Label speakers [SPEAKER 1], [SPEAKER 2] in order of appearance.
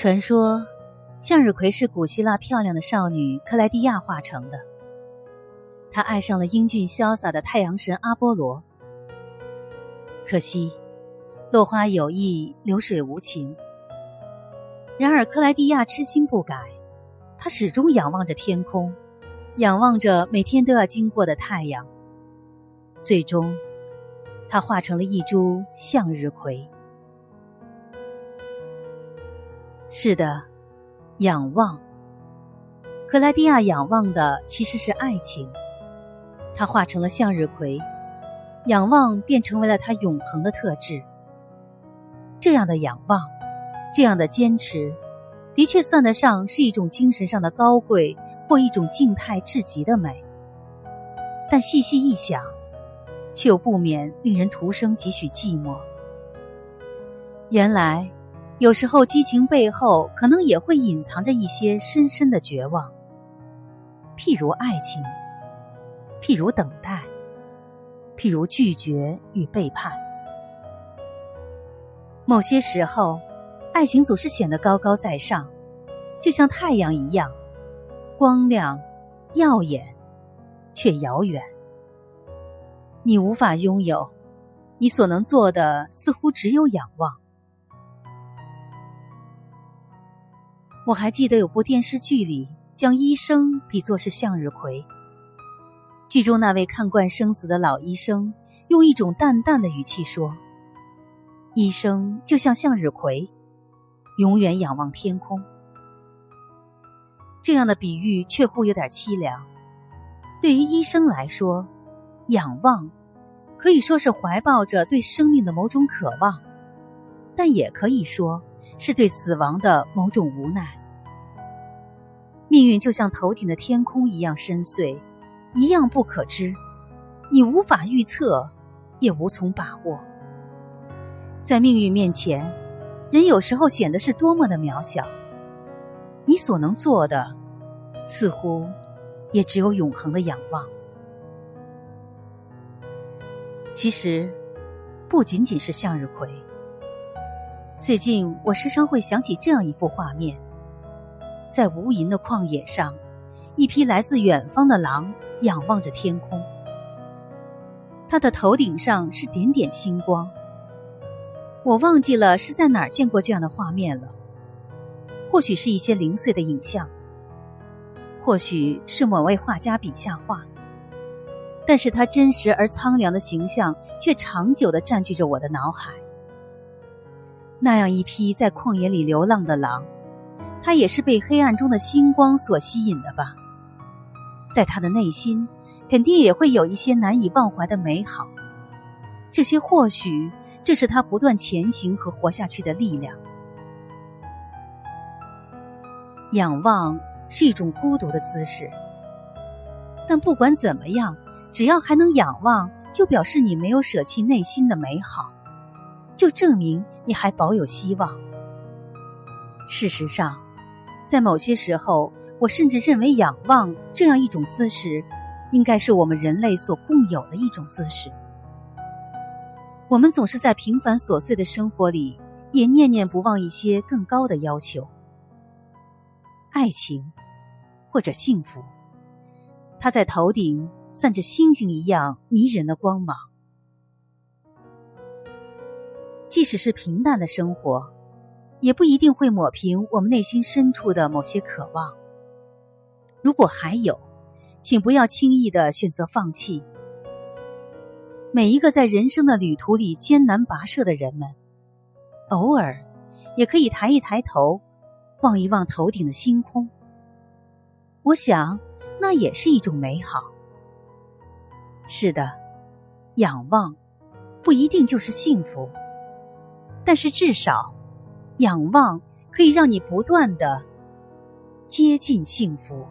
[SPEAKER 1] 传说，向日葵是古希腊漂亮的少女克莱蒂亚化成的。她爱上了英俊潇洒的太阳神阿波罗。可惜，落花有意，流水无情。然而，克莱蒂亚痴心不改，她始终仰望着天空，仰望着每天都要经过的太阳。最终，她化成了一株向日葵。是的，仰望。克莱蒂亚仰望的其实是爱情。她化成了向日葵，仰望便成为了她永恒的特质。这样的仰望，这样的坚持，的确算得上是一种精神上的高贵，或一种静态至极的美。但细细一想，却又不免令人徒生几许寂寞。原来。有时候，激情背后可能也会隐藏着一些深深的绝望，譬如爱情，譬如等待，譬如拒绝与背叛。某些时候，爱情总是显得高高在上，就像太阳一样，光亮、耀眼，却遥远。你无法拥有，你所能做的似乎只有仰望。我还记得有部电视剧里将医生比作是向日葵。剧中那位看惯生死的老医生用一种淡淡的语气说：“医生就像向日葵，永远仰望天空。”这样的比喻却乎有点凄凉。对于医生来说，仰望可以说是怀抱着对生命的某种渴望，但也可以说。是对死亡的某种无奈。命运就像头顶的天空一样深邃，一样不可知，你无法预测，也无从把握。在命运面前，人有时候显得是多么的渺小。你所能做的，似乎也只有永恒的仰望。其实，不仅仅是向日葵。最近，我时常会想起这样一幅画面：在无垠的旷野上，一匹来自远方的狼仰望着天空，它的头顶上是点点星光。我忘记了是在哪儿见过这样的画面了，或许是一些零碎的影像，或许是某位画家笔下画，但是他真实而苍凉的形象却长久的占据着我的脑海。那样一匹在旷野里流浪的狼，它也是被黑暗中的星光所吸引的吧？在它的内心，肯定也会有一些难以忘怀的美好。这些或许正是他不断前行和活下去的力量。仰望是一种孤独的姿势，但不管怎么样，只要还能仰望，就表示你没有舍弃内心的美好。就证明你还保有希望。事实上，在某些时候，我甚至认为仰望这样一种姿势，应该是我们人类所共有的一种姿势。我们总是在平凡琐碎的生活里，也念念不忘一些更高的要求。爱情，或者幸福，它在头顶散着星星一样迷人的光芒。即使是平淡的生活，也不一定会抹平我们内心深处的某些渴望。如果还有，请不要轻易的选择放弃。每一个在人生的旅途里艰难跋涉的人们，偶尔也可以抬一抬头，望一望头顶的星空。我想，那也是一种美好。是的，仰望不一定就是幸福。但是至少，仰望可以让你不断的接近幸福。